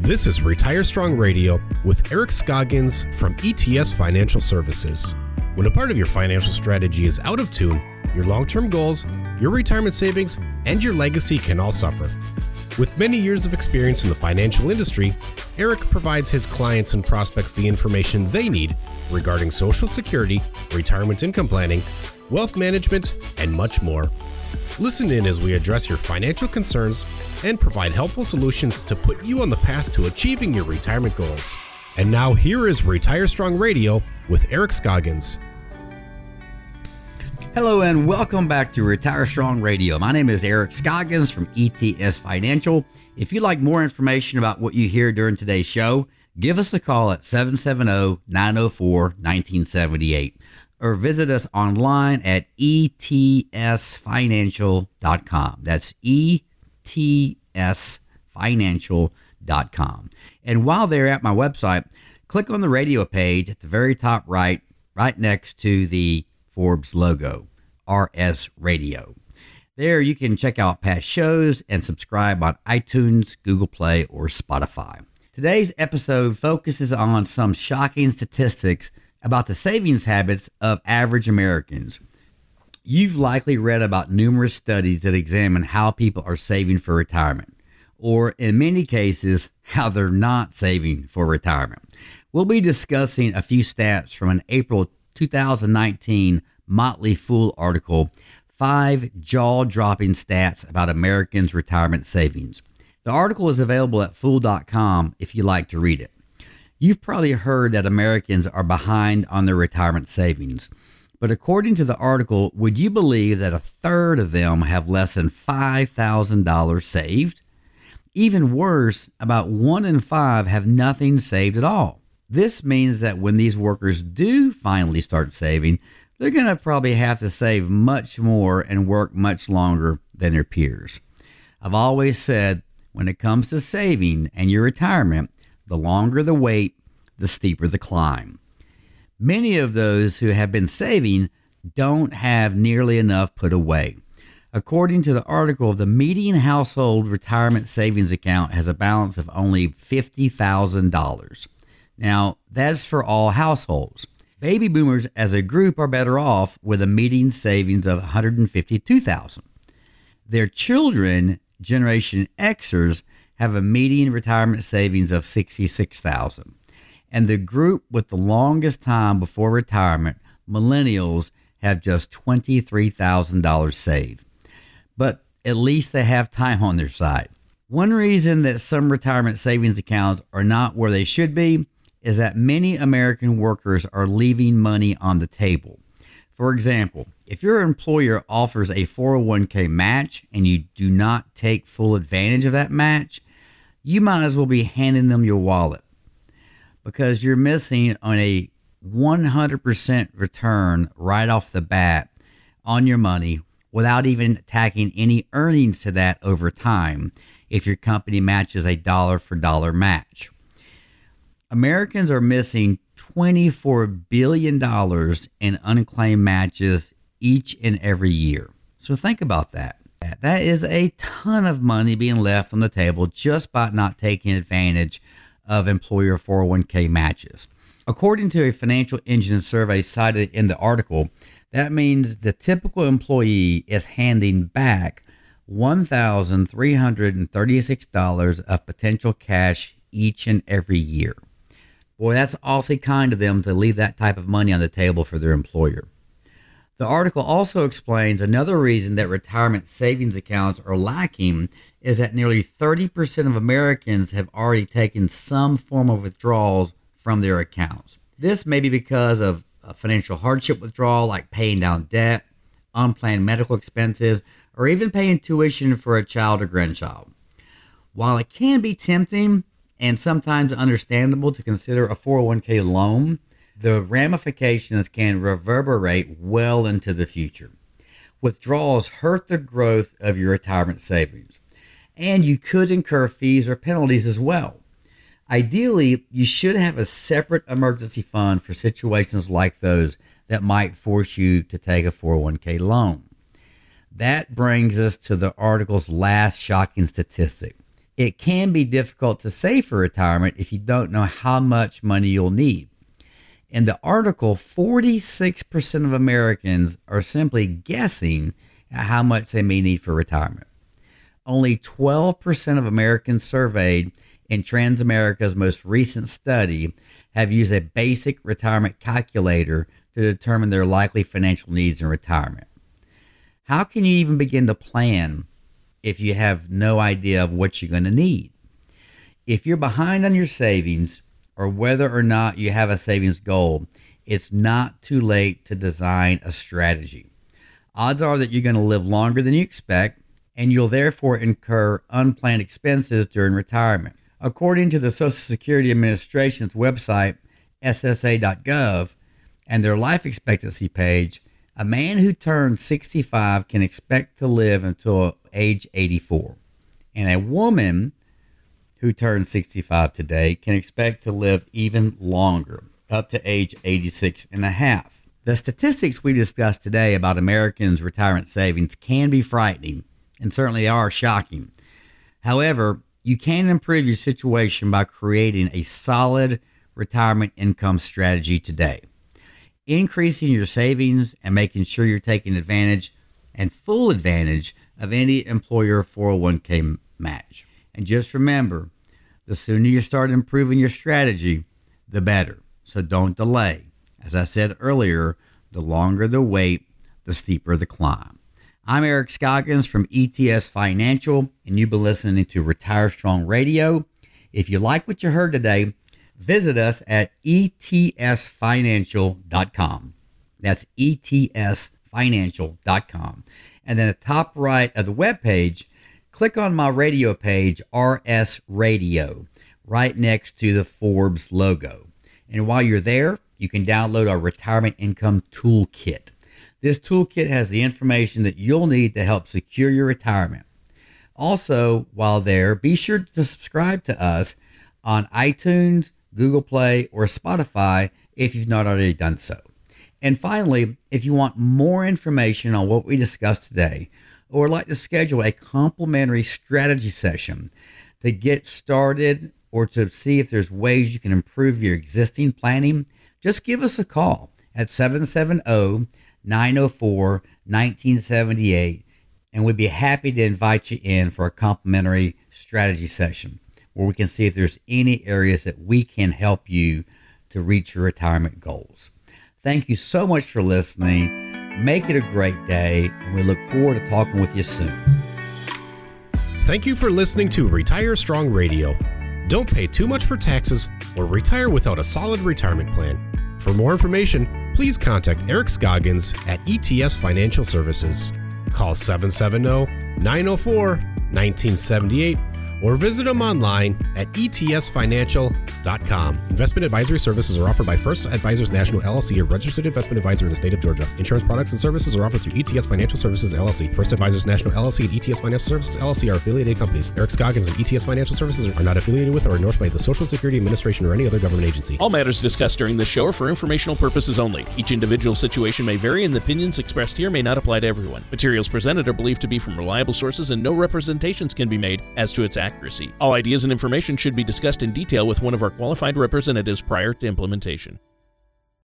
This is Retire Strong Radio with Eric Scoggins from ETS Financial Services. When a part of your financial strategy is out of tune, your long term goals, your retirement savings, and your legacy can all suffer. With many years of experience in the financial industry, Eric provides his clients and prospects the information they need regarding Social Security, retirement income planning, wealth management, and much more. Listen in as we address your financial concerns and provide helpful solutions to put you on the path to achieving your retirement goals. And now, here is Retire Strong Radio with Eric Scoggins. Hello and welcome back to Retire Strong Radio. My name is Eric Scoggins from ETS Financial. If you'd like more information about what you hear during today's show, give us a call at 770 904 1978 or visit us online at etsfinancial.com. That's etsfinancial.com. And while they're at my website, click on the radio page at the very top right, right next to the Forbes logo, RS Radio. There you can check out past shows and subscribe on iTunes, Google Play, or Spotify. Today's episode focuses on some shocking statistics about the savings habits of average Americans. You've likely read about numerous studies that examine how people are saving for retirement, or in many cases, how they're not saving for retirement. We'll be discussing a few stats from an April 2019 Motley Fool article, Five Jaw Dropping Stats About Americans' Retirement Savings. The article is available at fool.com if you'd like to read it. You've probably heard that Americans are behind on their retirement savings. But according to the article, would you believe that a third of them have less than $5,000 saved? Even worse, about one in five have nothing saved at all. This means that when these workers do finally start saving, they're going to probably have to save much more and work much longer than their peers. I've always said when it comes to saving and your retirement, the longer the wait, the steeper the climb. Many of those who have been saving don't have nearly enough put away. According to the article, the median household retirement savings account has a balance of only $50,000. Now, that's for all households. Baby boomers as a group are better off with a median savings of 152,000. Their children, Generation Xers, have a median retirement savings of 66,000. And the group with the longest time before retirement, millennials, have just $23,000 saved. But at least they have time on their side. One reason that some retirement savings accounts are not where they should be is that many American workers are leaving money on the table. For example, if your employer offers a 401k match and you do not take full advantage of that match, you might as well be handing them your wallet because you're missing on a 100% return right off the bat on your money without even tacking any earnings to that over time if your company matches a dollar for dollar match. Americans are missing $24 billion in unclaimed matches each and every year. So think about that. That is a ton of money being left on the table just by not taking advantage of employer 401k matches. According to a financial engine survey cited in the article, that means the typical employee is handing back $1,336 of potential cash each and every year. Boy, that's awfully kind of them to leave that type of money on the table for their employer. The article also explains another reason that retirement savings accounts are lacking is that nearly 30% of Americans have already taken some form of withdrawals from their accounts. This may be because of a financial hardship withdrawal, like paying down debt, unplanned medical expenses, or even paying tuition for a child or grandchild. While it can be tempting and sometimes understandable to consider a 401k loan, the ramifications can reverberate well into the future. Withdrawals hurt the growth of your retirement savings, and you could incur fees or penalties as well. Ideally, you should have a separate emergency fund for situations like those that might force you to take a 401k loan. That brings us to the article's last shocking statistic It can be difficult to save for retirement if you don't know how much money you'll need. In the article, 46% of Americans are simply guessing at how much they may need for retirement. Only 12% of Americans surveyed in Transamerica's most recent study have used a basic retirement calculator to determine their likely financial needs in retirement. How can you even begin to plan if you have no idea of what you're going to need? If you're behind on your savings, or whether or not you have a savings goal, it's not too late to design a strategy. Odds are that you're going to live longer than you expect, and you'll therefore incur unplanned expenses during retirement. According to the Social Security Administration's website, SSA.gov, and their life expectancy page, a man who turns 65 can expect to live until age 84. And a woman who turns 65 today can expect to live even longer, up to age 86 and a half. The statistics we discussed today about Americans' retirement savings can be frightening and certainly are shocking. However, you can improve your situation by creating a solid retirement income strategy today. Increasing your savings and making sure you're taking advantage and full advantage of any employer 401k match. And just remember, the sooner you start improving your strategy, the better. So don't delay. As I said earlier, the longer the wait, the steeper the climb. I'm Eric Scoggins from ETS Financial, and you've been listening to Retire Strong Radio. If you like what you heard today, visit us at etsfinancial.com. That's etsfinancial.com. And then the top right of the web page, click on my radio page, RS Radio, right next to the Forbes logo. And while you're there, you can download our retirement income toolkit. This toolkit has the information that you'll need to help secure your retirement. Also, while there, be sure to subscribe to us on iTunes, Google Play, or Spotify if you've not already done so. And finally, if you want more information on what we discussed today, or like to schedule a complimentary strategy session to get started or to see if there's ways you can improve your existing planning, just give us a call at 770 904 1978, and we'd be happy to invite you in for a complimentary strategy session where we can see if there's any areas that we can help you to reach your retirement goals. Thank you so much for listening. Make it a great day, and we look forward to talking with you soon. Thank you for listening to Retire Strong Radio. Don't pay too much for taxes or retire without a solid retirement plan. For more information, please contact Eric Scoggins at ETS Financial Services. Call 770 904 1978 or visit them online at etsfinancial.com. Investment advisory services are offered by First Advisors National LLC, a registered investment advisor in the state of Georgia. Insurance products and services are offered through ETS Financial Services LLC. First Advisors National LLC and ETS Financial Services LLC are affiliated companies. Eric Scoggins and ETS Financial Services are not affiliated with or endorsed by the Social Security Administration or any other government agency. All matters discussed during this show are for informational purposes only. Each individual situation may vary, and the opinions expressed here may not apply to everyone. Materials presented are believed to be from reliable sources, and no representations can be made as to its accuracy. All ideas and information should be discussed in detail with one of our qualified representatives prior to implementation.